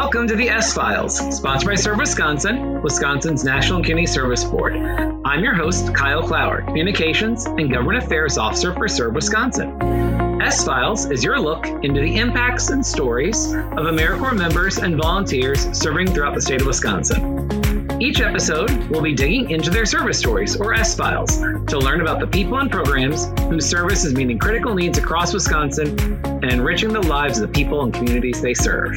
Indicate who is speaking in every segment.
Speaker 1: Welcome to the S Files, sponsored by Serve Wisconsin, Wisconsin's National Community Service Board. I'm your host, Kyle Clower, Communications and Government Affairs Officer for Serve Wisconsin. S Files is your look into the impacts and stories of AmeriCorps members and volunteers serving throughout the state of Wisconsin. Each episode, we'll be digging into their service stories, or S Files, to learn about the people and programs whose service is meeting critical needs across Wisconsin and enriching the lives of the people and communities they serve.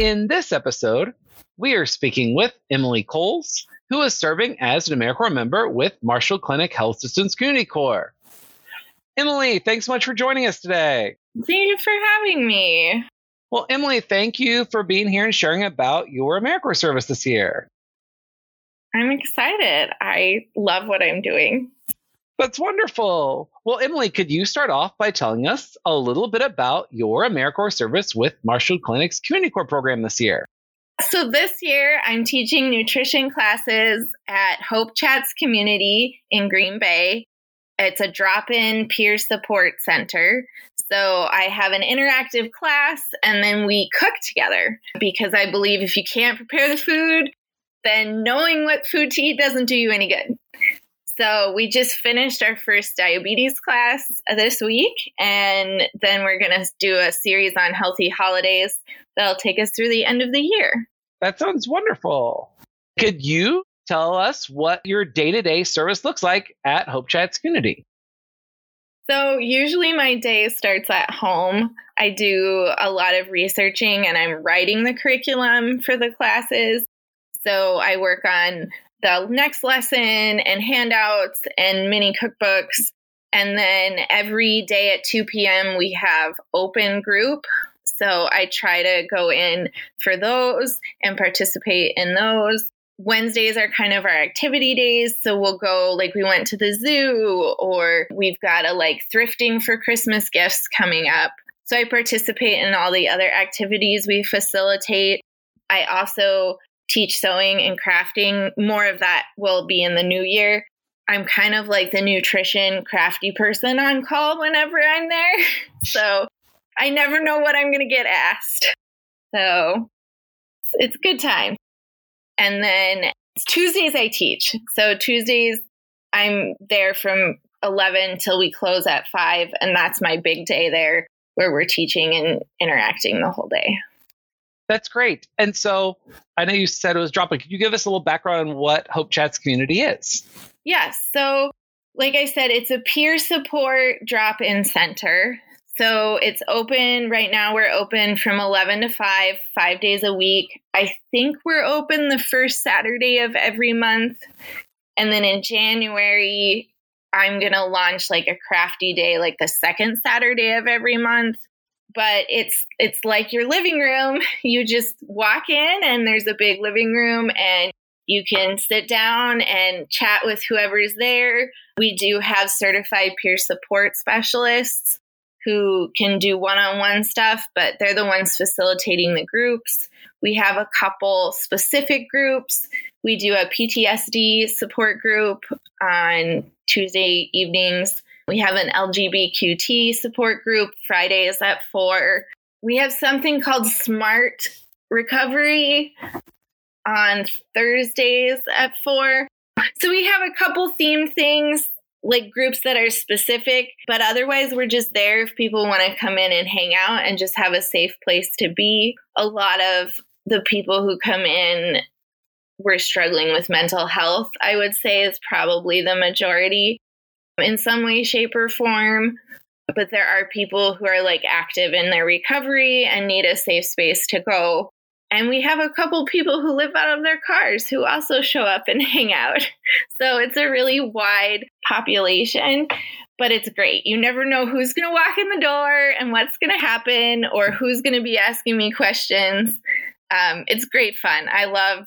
Speaker 1: In this episode, we are speaking with Emily Cowles, who is serving as an AmeriCorps member with Marshfield Clinic Health Systems Community Corps. Emily, thanks so much for joining us today.
Speaker 2: Thank you for having me.
Speaker 1: Well, Emily, thank you for being here and sharing about your AmeriCorps service this year.
Speaker 2: I'm excited. I love what I'm doing.
Speaker 1: That's wonderful. Well, Emily, could you start off by telling us a little bit about your AmeriCorps service with Marshfield Clinic's Community Corps program this year?
Speaker 2: So, this year I'm teaching nutrition classes at HopeChats Community in Green Bay. It's a drop in peer support center. So, I have an interactive class and then we cook together because I believe if you can't prepare the food, then knowing what food to eat doesn't do you any good. So we just finished our first diabetes class this week, and then we're going to do a series on healthy holidays that'll take us through the end of the year.
Speaker 1: That sounds wonderful. Could you tell us what your day to day service looks like at HopeChats Community?
Speaker 2: So, usually my day starts at home. I do a lot of researching and I'm writing the curriculum for the classes. So, I work on the next lesson and handouts and mini cookbooks. And then every day at 2 p.m., we have open group. So I try to go in for those and participate in those. Wednesdays are kind of our activity days. So we'll go, like, we went to the zoo, or we've got a like thrifting for Christmas gifts coming up. So I participate in all the other activities we facilitate. I also teach sewing and crafting. More of that will be in the new year. I'm kind of like the nutrition crafty person on call whenever I'm there. So I never know what I'm going to get asked. So it's a good time. And then Tuesdays I teach. So Tuesdays I'm there from 11 till we close at 5 and that's my big day there where we're teaching and interacting the whole day.
Speaker 1: That's great. And so I know you said it was dropping. Could you give us a little background on what HopeChats community is?
Speaker 2: Yes. So, like I said, it's a peer support drop in center. So it's open right now. We're open from 11 to 5, five days a week. I think we're open the first Saturday of every month. And then in January, I'm going to launch like a crafty day, like the second Saturday of every month but it's it's like your living room. You just walk in and there's a big living room and you can sit down and chat with whoever's there. We do have certified peer support specialists who can do one-on-one stuff, but they're the ones facilitating the groups. We have a couple specific groups. We do a PTSD support group on Tuesday evenings we have an LGBTQ support group Fridays at four. We have something called Smart Recovery on Thursdays at four. So we have a couple theme things like groups that are specific, but otherwise we're just there if people want to come in and hang out and just have a safe place to be. A lot of the people who come in were struggling with mental health, I would say is probably the majority in some way, shape, or form. But there are people who are like active in their recovery and need a safe space to go. And we have a couple people who live out of their cars who also show up and hang out. So it's a really wide population, but it's great. You never know who's going to walk in the door and what's going to happen or who's going to be asking me questions. Um, it's great fun. I love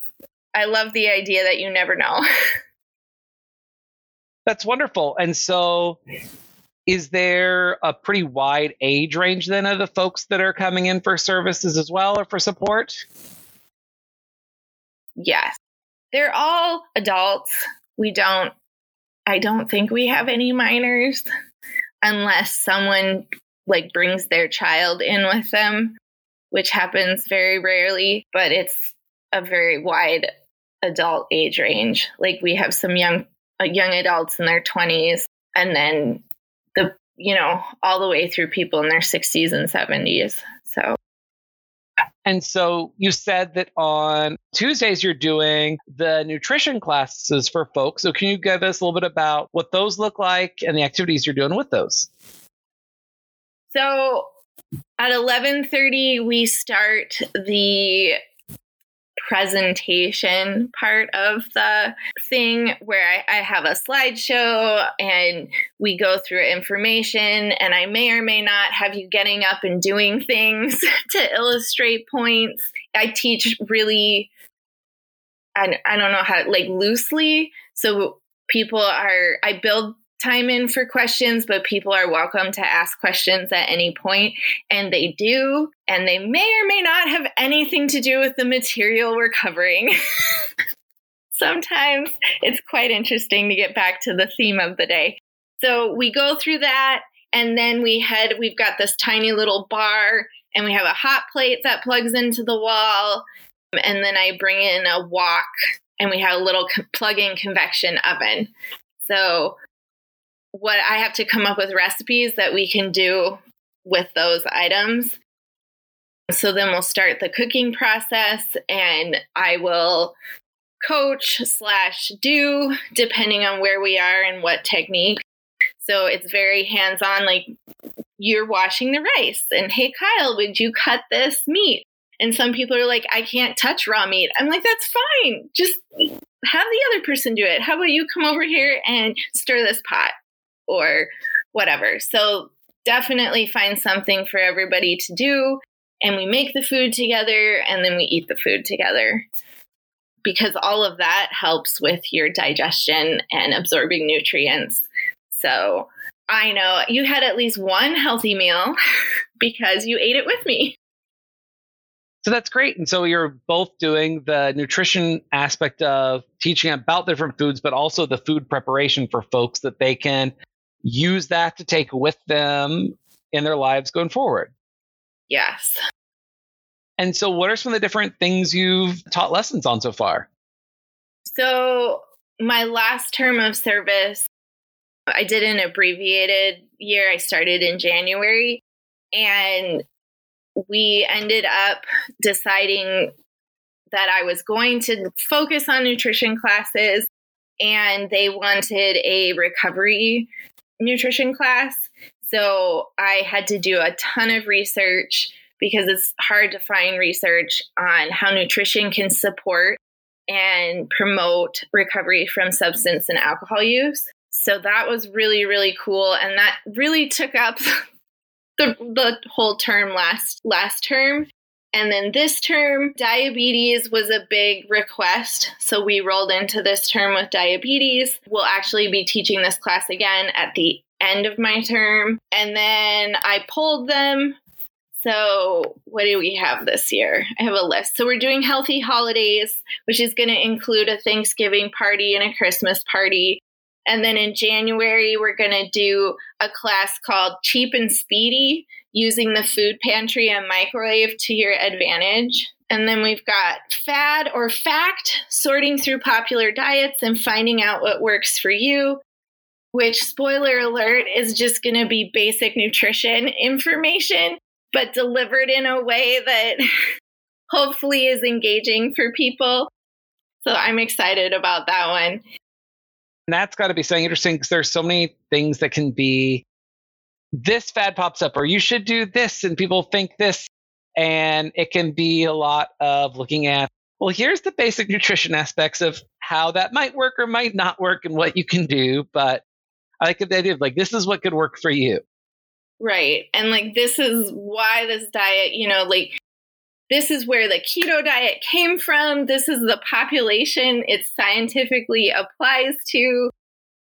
Speaker 2: I love the idea that you never know.
Speaker 1: That's wonderful. And so is there a pretty wide age range then of the folks that are coming in for services as well or for support?
Speaker 2: Yes. They're all adults. We don't I don't think we have any minors unless someone like brings their child in with them. which happens very rarely, but it's a very wide adult age range. Like we have some young young adults in their 20s and then the you know all the way through people in their 60s and 70s. So
Speaker 1: and so you said that on Tuesdays you're doing the nutrition classes for folks. So can you give us a little bit about what those look like and the activities you're doing with those?
Speaker 2: So at 11:30 we start the presentation part of the thing where I, I, have a slideshow and we go through information and I may or may not have you getting up and doing things to illustrate points. I teach really I, I don't know how like loosely so people are I build time in for questions, but people are welcome to ask questions at any point, and they do. And they may or may not have anything to do with the material we're covering. Sometimes it's quite interesting to get back to the theme of the day. So we go through that, and then we head, we've got this tiny little bar, and we have a hot plate that plugs into the wall. And then I bring in a wok, and we have a little plug in convection oven. So what I have to come up with recipes that we can do with those items. So then we'll start the cooking process and I will coach slash do depending on where we are and what technique. So it's very hands on, like you're washing the rice and hey, Kyle, would you cut this meat? And some people are like, I can't touch raw meat. I'm like, that's fine. Just have the other person do it. How about you come over here and stir this pot? Or whatever. So definitely find something for everybody to do. And we make the food together and then we eat the food together because all of that helps with your digestion and absorbing nutrients. So I know you had at least one healthy meal because you ate it with me.
Speaker 1: So that's great. And so you're both doing the nutrition aspect of teaching about different foods, but also the food preparation for folks that they can use that to take with them in their lives going forward.
Speaker 2: Yes.
Speaker 1: And so, what are some of the different things you've taught lessons on so far?
Speaker 2: So, my last term of service, I did an abbreviated year. I started in January, and we ended up deciding that I was going to focus on nutrition classes, and they wanted a recovery nutrition class. So I had to do a ton of research because it's hard to find research on how nutrition can support and promote recovery from substance and alcohol use. So that was really, really cool. And that really took up the, the whole term last last term. And then this term, diabetes was a big request. So we rolled into this term with diabetes. We'll actually be teaching this class again at the end of my term. And then I pulled them. So, what do we have this year? I have a list. So, we're doing healthy holidays, which is going to include a Thanksgiving party and a Christmas party. And then in January, we're going to do a class called Cheap and Speedy using the food pantry and microwave to your advantage. And then we've got fad or fact, sorting through popular diets and finding out what works for you, which, spoiler alert, is just going to be basic nutrition information, but delivered in a way that hopefully is engaging for people. So I'm excited about that one. And
Speaker 1: that's got to be so interesting because there's so many things that can be this fad pops up or you should do this and people think this and it can be a lot of looking at well here's the basic nutrition aspects of how that might work or might not work and what you can do but i like the idea of like this is what could work for you.
Speaker 2: Right and like this is why this diet you know like this is where the keto diet came from this is the population it scientifically applies to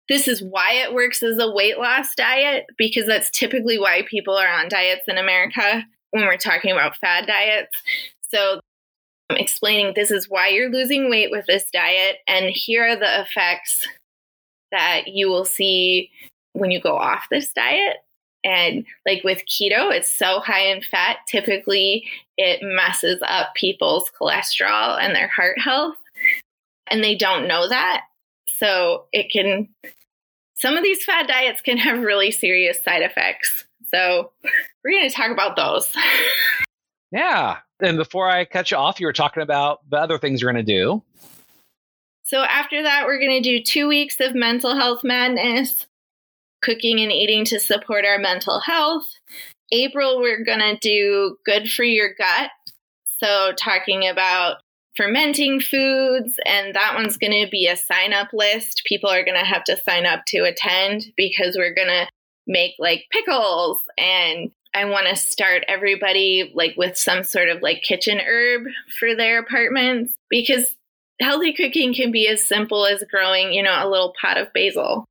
Speaker 2: this is why it works as a weight loss diet because that's typically why people are on diets in America when we're talking about fad diets. So, I'm explaining this is why you're losing weight with this diet, and here are the effects that you will see when you go off this diet. And like with keto, it's so high in fat, typically it messes up people's cholesterol and their heart health. And they don't know that. So it can, some of these fad diets can have really serious side effects. So we're going to talk about those.
Speaker 1: yeah. And before I cut you off, you were talking about the other things you're going to do.
Speaker 2: So after that, we're going to do two weeks of mental health madness, cooking and eating to support our mental health. April, we're going to do good for your gut. So talking about fermenting foods, and that one's going to be a sign up list. People are going to have to sign up to attend because we're going to make like pickles and I want to start everybody like with some sort of like kitchen herb for their apartments because healthy cooking can be as simple as growing, you know, a little pot of basil.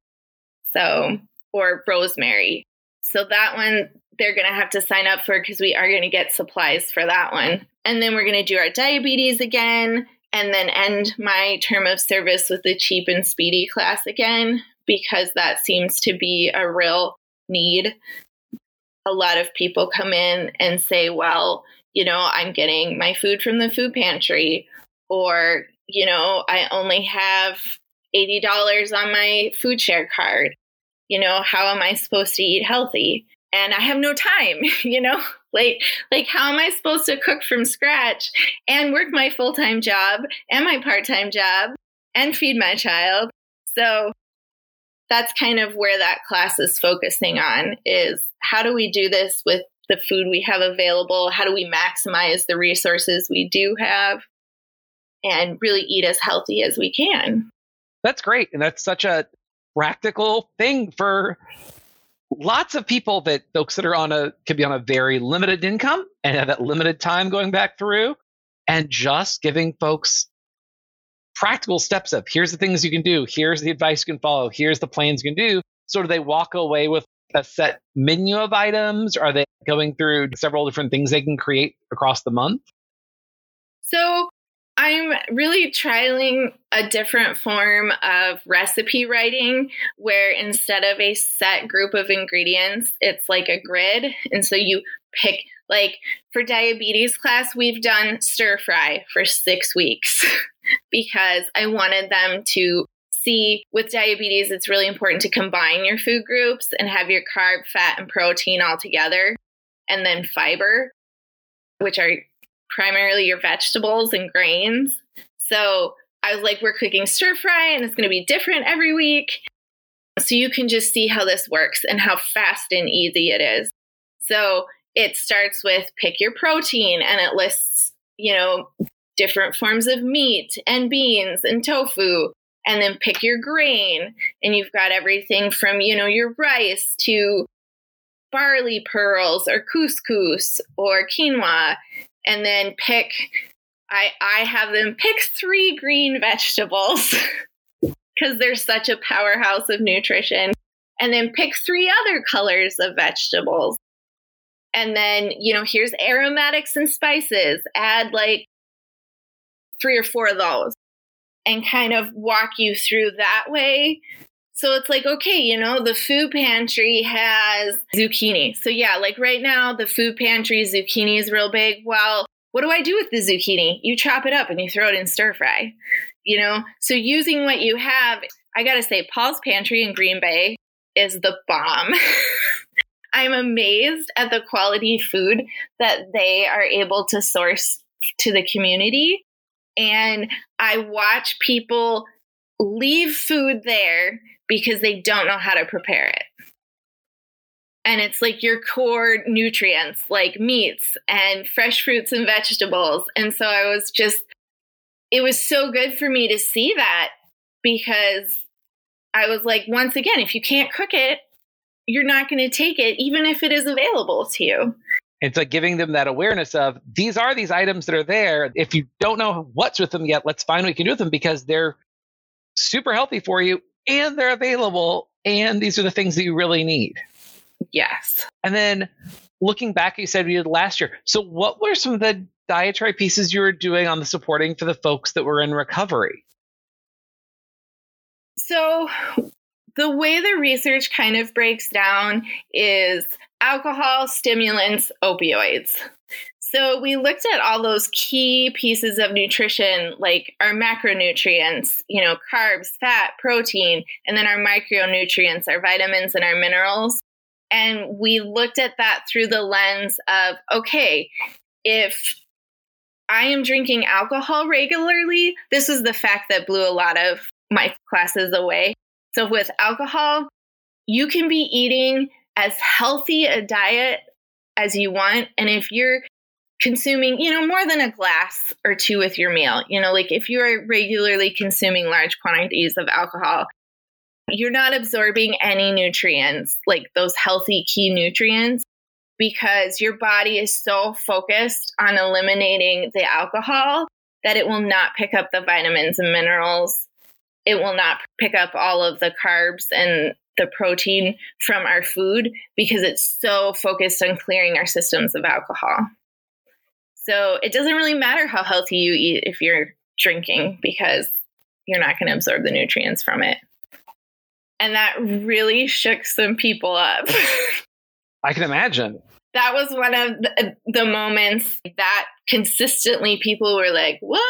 Speaker 2: So, or rosemary. So that one they're going to have to sign up for because we are going to get supplies for that one. And then we're going to do our diabetes again and then end my term of service with the cheap and speedy class again because that seems to be a real need. A lot of people come in and say, well, you know, I'm getting my food from the food pantry, or, you know, I only have $80 on my food share card. You know, how am I supposed to eat healthy? And I have no time, you know? Like like how am I supposed to cook from scratch and work my full-time job and my part-time job and feed my child? So that's kind of where that class is focusing on is how do we do this with the food we have available? How do we maximize the resources we do have and really eat as healthy as we can?
Speaker 1: That's great. And that's such a practical thing for lots of people that folks that are on a could be on a very limited income and have that limited time going back through and just giving folks practical steps of here's the things you can do here's the advice you can follow here's the plans you can do. So do they walk away with a set menu of items? Are they going through several different things they can create across the month?
Speaker 2: So I'm really trialing a different form of recipe writing where instead of a set group of ingredients, it's like a grid. And so you pick, like for diabetes class, we've done stir fry for six weeks because I wanted them to see with diabetes, it's really important to combine your food groups and have your carb, fat, and protein all together, and then fiber, which are primarily your vegetables and grains. So I was like, we're cooking stir fry and it's going to be different every week. So you can just see how this works and how fast and easy it is. So it starts with pick your protein and it lists, you know, different forms of meat and beans and tofu and then pick your grain and you've got everything from, you know, your rice to barley pearls or couscous or quinoa and then pick I I have them pick 3 green vegetables because they're such a powerhouse of nutrition and then pick three other colors of vegetables. And then, you know, here's aromatics and spices. Add like three or four of those and kind of walk you through that way so it's like, okay, you know, the food pantry has zucchini. So yeah, like right now, the food pantry zucchini is real big. Well, what do I do with the zucchini? You chop it up and you throw it in stir fry. You know, so using what you have, I gotta say, Paul's Pantry in Green Bay is the bomb. I'm amazed at the quality food that they are able to source to the community. And I watch people leave food there because they don't know how to prepare it. And it's like your core nutrients, like meats and fresh fruits and vegetables. And so I was just, it was so good for me to see that because I was like, once again, if you can't cook it, you're not going to take it, even if it is available to you.
Speaker 1: It's like giving them that awareness of these are these items that are there. If you don't know what's with them yet, let's find what you can do with them because they're super healthy for you and they're available and these are the things that you really need.
Speaker 2: Yes.
Speaker 1: And then looking back, you said we did last year. So what were some of the dietary pieces you were doing on the supporting for the folks that were in recovery?
Speaker 2: So the way the research kind of breaks down is alcohol, stimulants, opioids. So we looked at all those key pieces of nutrition, like our macronutrients, you know, carbs, fat, protein, and then our micronutrients, our vitamins and our minerals. And we looked at that through the lens of okay, if I am drinking alcohol regularly, this is the fact that blew a lot of my classes away. So with alcohol, you can be eating as healthy a diet as you want. And if you're consuming, you know, more than a glass or two with your meal, you know, like if you are regularly consuming large quantities of alcohol, you're not absorbing any nutrients, like those healthy key nutrients, because your body is so focused on eliminating the alcohol that it will not pick up the vitamins and minerals. It will not pick up all of the carbs and the protein from our food because it's so focused on clearing our systems of alcohol. So it doesn't really matter how healthy you eat if you're drinking because you're not going to absorb the nutrients from it. And that really shook some people up.
Speaker 1: I can imagine.
Speaker 2: That was one of the, the moments that consistently people were like, "What?"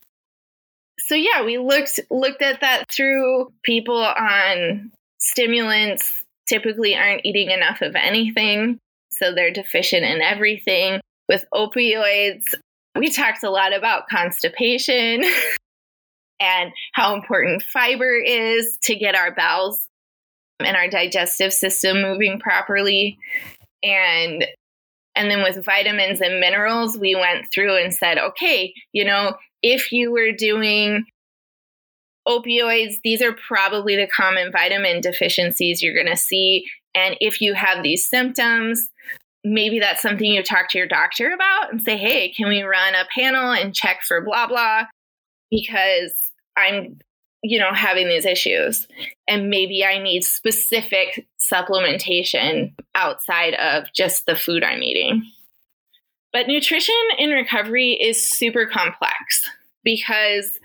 Speaker 2: so yeah, we looked looked at that through people on stimulants typically aren't eating enough of anything, so they're deficient in everything. With opioids, we talked a lot about constipation and how important fiber is to get our bowels and our digestive system moving properly. And and then with vitamins and minerals, we went through and said, okay, you know, if you were doing opioids, these are probably the common vitamin deficiencies you're going to see. And if you have these symptoms, maybe that's something you talk to your doctor about and say, hey, can we run a panel and check for blah, blah? Because I'm, you know, having these issues. And maybe I need specific supplementation outside of just the food I'm eating. But nutrition in recovery is super complex because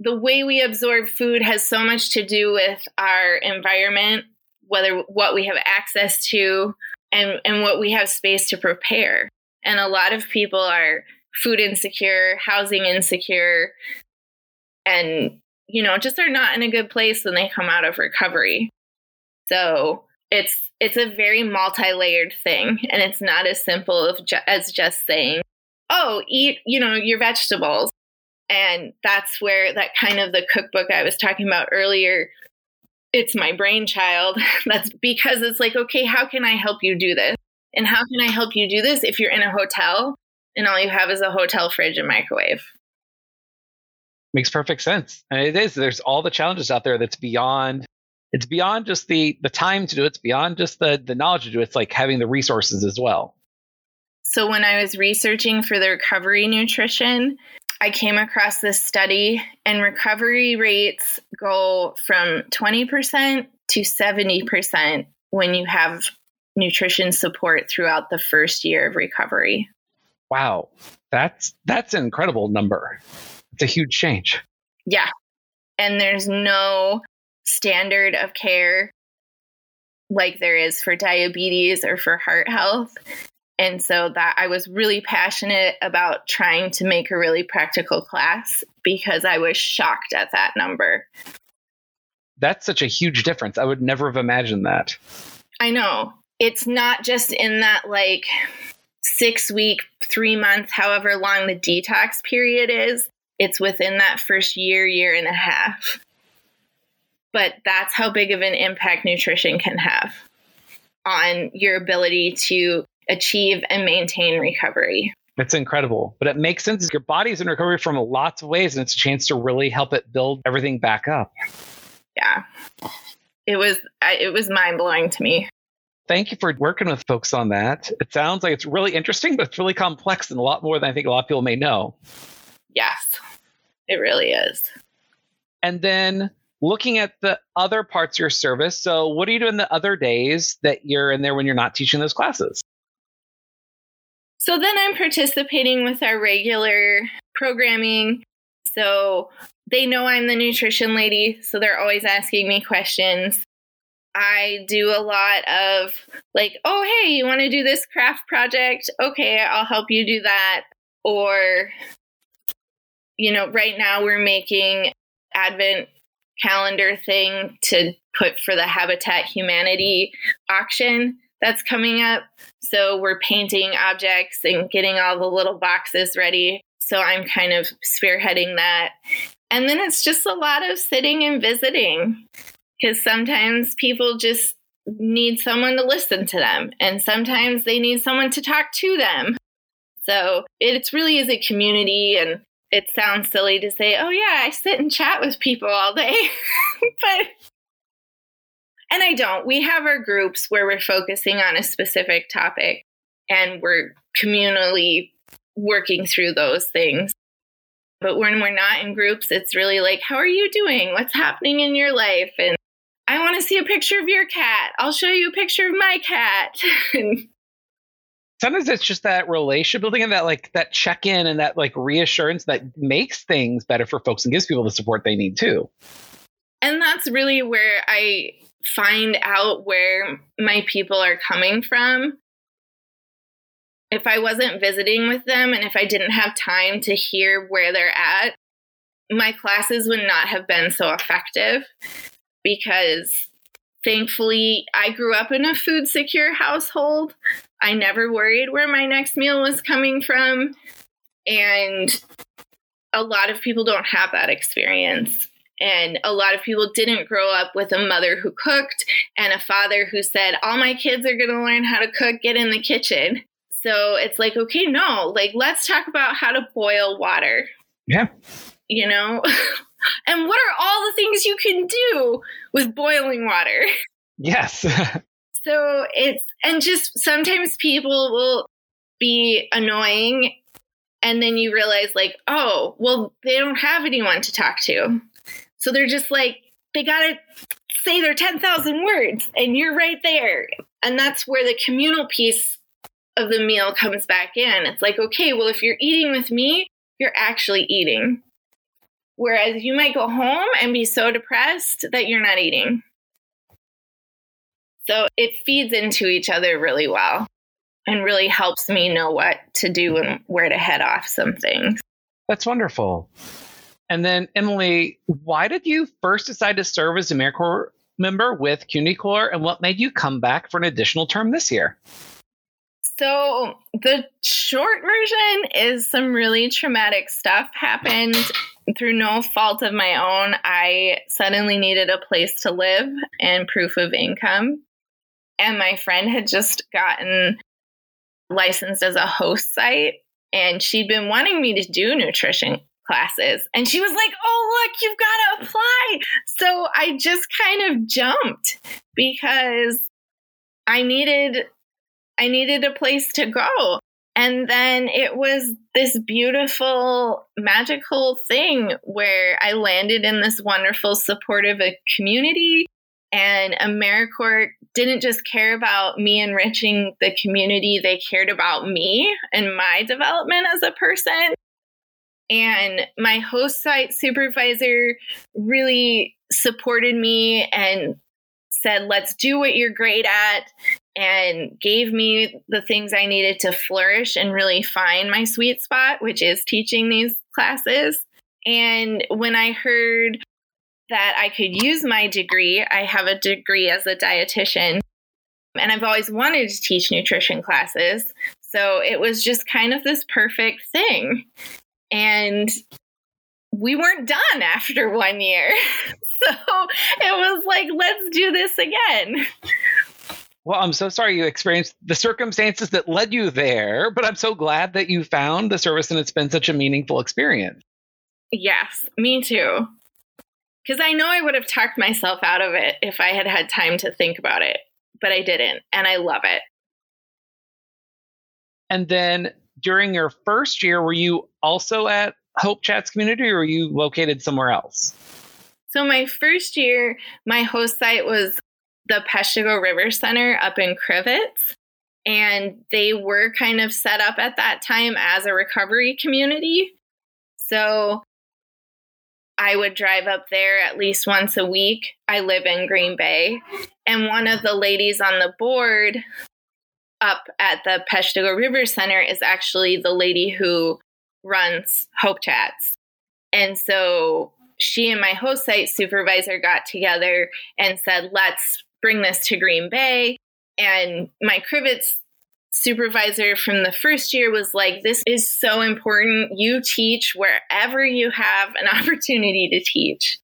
Speaker 2: the way we absorb food has so much to do with our environment, whether what we have access to and, and what we have space to prepare. And a lot of people are food insecure, housing insecure, and, you know, just are not in a good place when they come out of recovery. So it's it's a very multi-layered thing and it's not as simple as just saying oh eat you know your vegetables and that's where that kind of the cookbook I was talking about earlier, it's my brainchild. That's because it's like, okay, how can I help you do this? And how can I help you do this if you're in a hotel and all you have is a hotel fridge and microwave?
Speaker 1: Makes perfect sense. And it is. There's all the challenges out there that's beyond it's beyond just the the time to do it, it's beyond just the the knowledge to do it. It's like having the resources as well.
Speaker 2: So when I was researching for the recovery nutrition, I came across this study, and recovery rates go from 20% to 70% when you have nutrition support throughout the first year of recovery.
Speaker 1: Wow. That's that's an incredible number. It's a huge change.
Speaker 2: Yeah. And there's no standard of care like there is for diabetes or for heart health. And so that I was really passionate about trying to make a really practical class because I was shocked at that number.
Speaker 1: That's such a huge difference. I would never have imagined that.
Speaker 2: I know. It's not just in that like six week, three months, however long the detox period is. It's within that first year, year and a half. But that's how big of an impact nutrition can have on your ability to achieve and maintain recovery.
Speaker 1: It's incredible, but it makes sense. Your body's in recovery from lots of ways, and it's a chance to really help it build everything back up.
Speaker 2: Yeah, it was it was mind blowing to me.
Speaker 1: Thank you for working with folks on that. It sounds like it's really interesting, but it's really complex and a lot more than I think a lot of people may know.
Speaker 2: Yes, it really is.
Speaker 1: And then looking at the other parts of your service. So, what are you doing the other days that you're in there when you're not teaching those classes?
Speaker 2: So then I'm participating with our regular programming. So they know I'm the nutrition lady, so they're always asking me questions. I do a lot of like, oh, hey, you want to do this craft project? Okay, I'll help you do that. Or, you know, right now we're making Advent calendar thing to put for the Habitat Humanity auction that's coming up. So we're painting objects and getting all the little boxes ready. So I'm kind of spearheading that. And then it's just a lot of sitting and visiting because sometimes people just need someone to listen to them, and sometimes they need someone to talk to them. So it's really is a community, and it sounds silly to say, oh, yeah, I sit and chat with people all day. but, and I don't. We have our groups where we're focusing on a specific topic and we're communally working through those things. But when we're not in groups, it's really like, how are you doing? What's happening in your life? And I want to see a picture of your cat. I'll show you a picture of my cat.
Speaker 1: Sometimes it's just that relationship building and that like that check in and that like reassurance that makes things better for folks and gives people the support they need too.
Speaker 2: And that's really where I find out where my people are coming from. If I wasn't visiting with them and if I didn't have time to hear where they're at, my classes would not have been so effective because thankfully I grew up in a food secure household. I never worried where my next meal was coming from. And a lot of people don't have that experience. And a lot of people didn't grow up with a mother who cooked and a father who said, All my kids are going to learn how to cook, get in the kitchen. So it's like, okay, no, like, let's talk about how to boil water.
Speaker 1: Yeah.
Speaker 2: You know? And what are all the things you can do with boiling water?
Speaker 1: Yes.
Speaker 2: so it's, and just sometimes people will be annoying. And then you realize, like, oh, well, they don't have anyone to talk to. So they're just like, they got to say their 10,000 words, and you're right there. And that's where the communal piece of the meal comes back in. It's like, okay, well, if you're eating with me, you're actually eating. Whereas you might go home and be so depressed that you're not eating. So it feeds into each other really well and really helps me know what to do and where to head off some things.
Speaker 1: That's wonderful. And then, Emily, why did you first decide to serve as a AmeriCorps member with CUNY Corps and what made you come back for an additional term this year?
Speaker 2: So, the short version is some really traumatic stuff happened through no fault of my own, I suddenly needed a place to live and proof of income. And my friend had just gotten licensed as a host site, and she'd been wanting me to do nutrition classes. And she was like, Oh, look, you've got to apply. So I just kind of jumped because I needed I needed a place to go. And then it was this beautiful, magical thing where I landed in this wonderful, supportive uh, community. And AmeriCorps didn't just care about me enriching the community, they cared about me and my development as a person. And my host site supervisor really supported me and said, let's do what you're great at and gave me the things I needed to flourish and really find my sweet spot, which is teaching these classes. And when I heard that I could use my degree, I have a degree as a dietitian, and I've always wanted to teach nutrition classes. So it was just kind of this perfect thing. And we weren't done after one year. so it was like, let's do this again.
Speaker 1: Well, I'm so sorry you experienced the circumstances that led you there, but I'm so glad that you found the service and it's been such a meaningful experience.
Speaker 2: Yes, me too. Because I know I would have talked myself out of it if I had had time to think about it, but I didn't, and I love it.
Speaker 1: And then during your first year, were you also at HopeChats Community or were you located somewhere else?
Speaker 2: So, my first year, my host site was the Peshtigo River Center up in Crivitz. And they were kind of set up at that time as a recovery community. So I would drive up there at least once a week. I live in Green Bay. And one of the ladies on the board up at the Peshtigo River Center is actually the lady who runs HopeChats. And so she and my host site supervisor got together and said, let's bring this to Green Bay. And my Crivitz supervisor from the first year was like, This is so important. You teach wherever you have an opportunity to teach.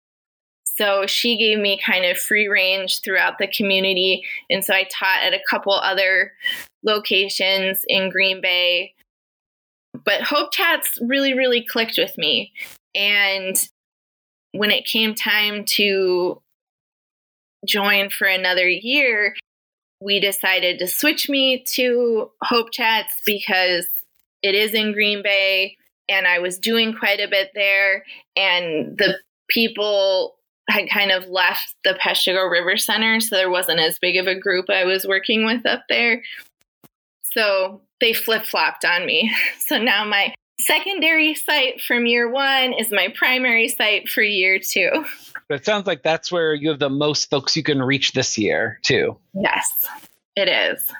Speaker 2: So she gave me kind of free range throughout the community. And so I taught at a couple other locations in Green Bay. But HopeChats really, really clicked with me. And when it came time to join for another year, we decided to switch me to HopeChats because it is in Green Bay and I was doing quite a bit there. And the people had kind of left the Peshtigo River Center, so there wasn't as big of a group I was working with up there. So they flip flopped on me. So now my secondary site from year one is my primary site for year two.
Speaker 1: But it sounds like that's where you have the most folks you can reach this year, too.
Speaker 2: Yes, it is.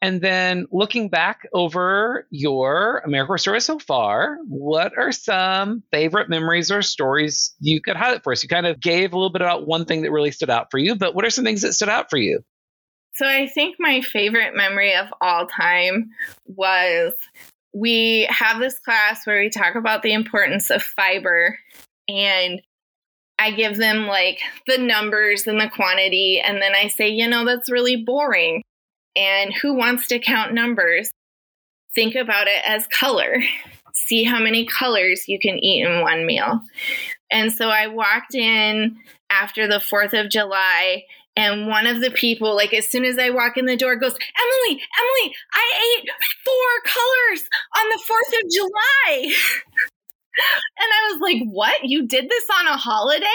Speaker 1: And then looking back over your AmeriCorps service so far, what are some favorite memories or stories you could highlight for us? You kind of gave a little bit about one thing that really stood out for you, but what are some things that stood out for you?
Speaker 2: So I think my favorite memory of all time was we have this class where we talk about the importance of fiber and I give them like the numbers and the quantity and then I say, you know, that's really boring. And who wants to count numbers? Think about it as color. See how many colors you can eat in one meal. And so I walked in after the 4th of July and one of the people, like as soon as I walk in the door, goes, Emily, Emily, I ate four colors on the 4th of July. and I was like, what? You did this on a holiday?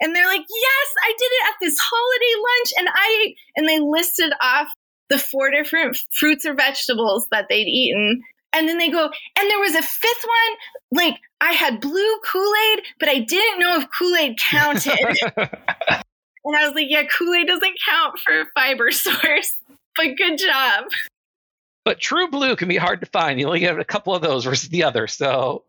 Speaker 2: And they're like, yes, I did it at this holiday lunch. And I ate, and they listed off the four different fruits or vegetables that they'd eaten. And then they go, and there was a fifth one. Like I had blue Kool Aid, but I didn't know if Kool Aid counted. And I was like, yeah, Kool Aid doesn't count for a fiber source, but good job.
Speaker 1: But True Blue can be hard to find. You only get a couple of those versus the other. So.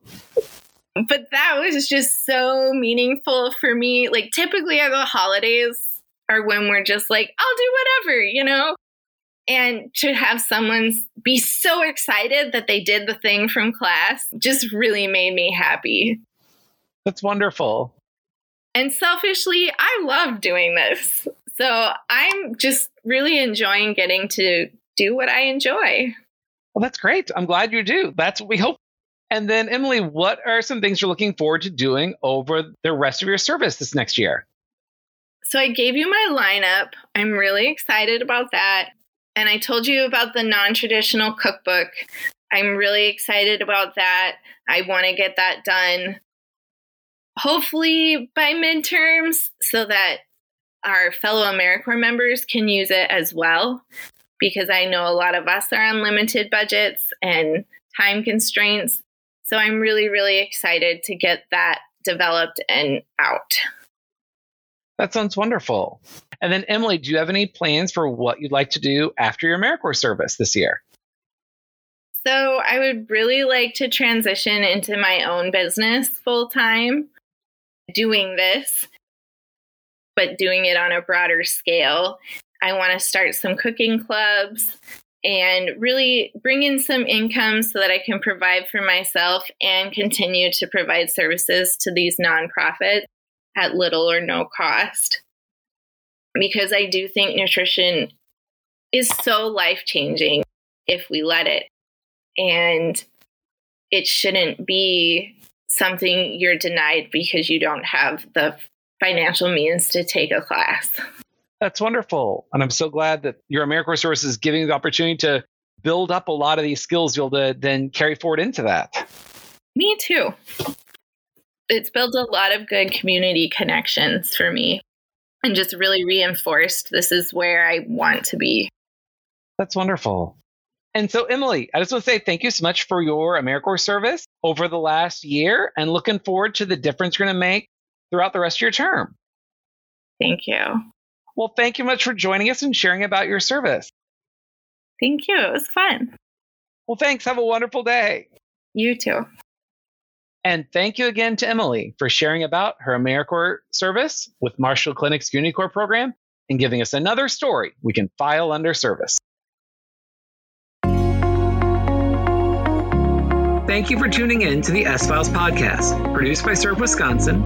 Speaker 2: But that was just so meaningful for me. Like, typically, the holidays are when we're just like, I'll do whatever, you know? And to have someone be so excited that they did the thing from class just really made me happy.
Speaker 1: That's wonderful.
Speaker 2: And selfishly, I love doing this. So I'm just really enjoying getting to do what I enjoy.
Speaker 1: Well, that's great. I'm glad you do. That's what we hope. And then, Emily, what are some things you're looking forward to doing over the rest of your service this next year?
Speaker 2: So I gave you my lineup. I'm really excited about that. And I told you about the non traditional cookbook. I'm really excited about that. I want to get that done hopefully by midterms so that our fellow AmeriCorps members can use it as well. Because I know a lot of us are on limited budgets and time constraints. So I'm really, really excited to get that developed and out.
Speaker 1: That sounds wonderful. And then, Emily, do you have any plans for what you'd like to do after your AmeriCorps service this year?
Speaker 2: So, I would really like to transition into my own business full time doing this, but doing it on a broader scale. I want to start some cooking clubs and really bring in some income so that I can provide for myself and continue to provide services to these nonprofits at little or no cost. Because I do think nutrition is so life changing if we let it. And it shouldn't be something you're denied because you don't have the financial means to take a class.
Speaker 1: That's wonderful. And I'm so glad that your AmeriCorps service is giving you the opportunity to build up a lot of these skills you'll then carry forward into that.
Speaker 2: Me too. It's built a lot of good community connections for me and just really reinforced this is where I want to be.
Speaker 1: That's wonderful. And so, Emily, I just want to say thank you so much for your AmeriCorps service over the last year and looking forward to the difference you're going to make throughout the rest of your term.
Speaker 2: Thank you.
Speaker 1: Well, thank you much for joining us and sharing about your service.
Speaker 2: Thank you. It was fun.
Speaker 1: Well, thanks. Have a wonderful day.
Speaker 2: You too.
Speaker 1: And thank you again to Emily for sharing about her AmeriCorps service with Marshfield Clinic's UniCorps program and giving us another story we can file under service. Thank you for tuning in to the S Files podcast, produced by Serve Wisconsin.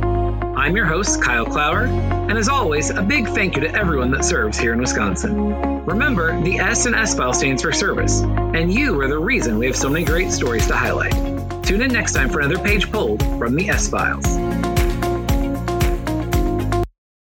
Speaker 1: I'm your host, Kyle Clower, and as always, a big thank you to everyone that serves here in Wisconsin. Remember, the S in S File stands for service, and you are the reason we have so many great stories to highlight. Tune in next time for another page pulled from the S Files.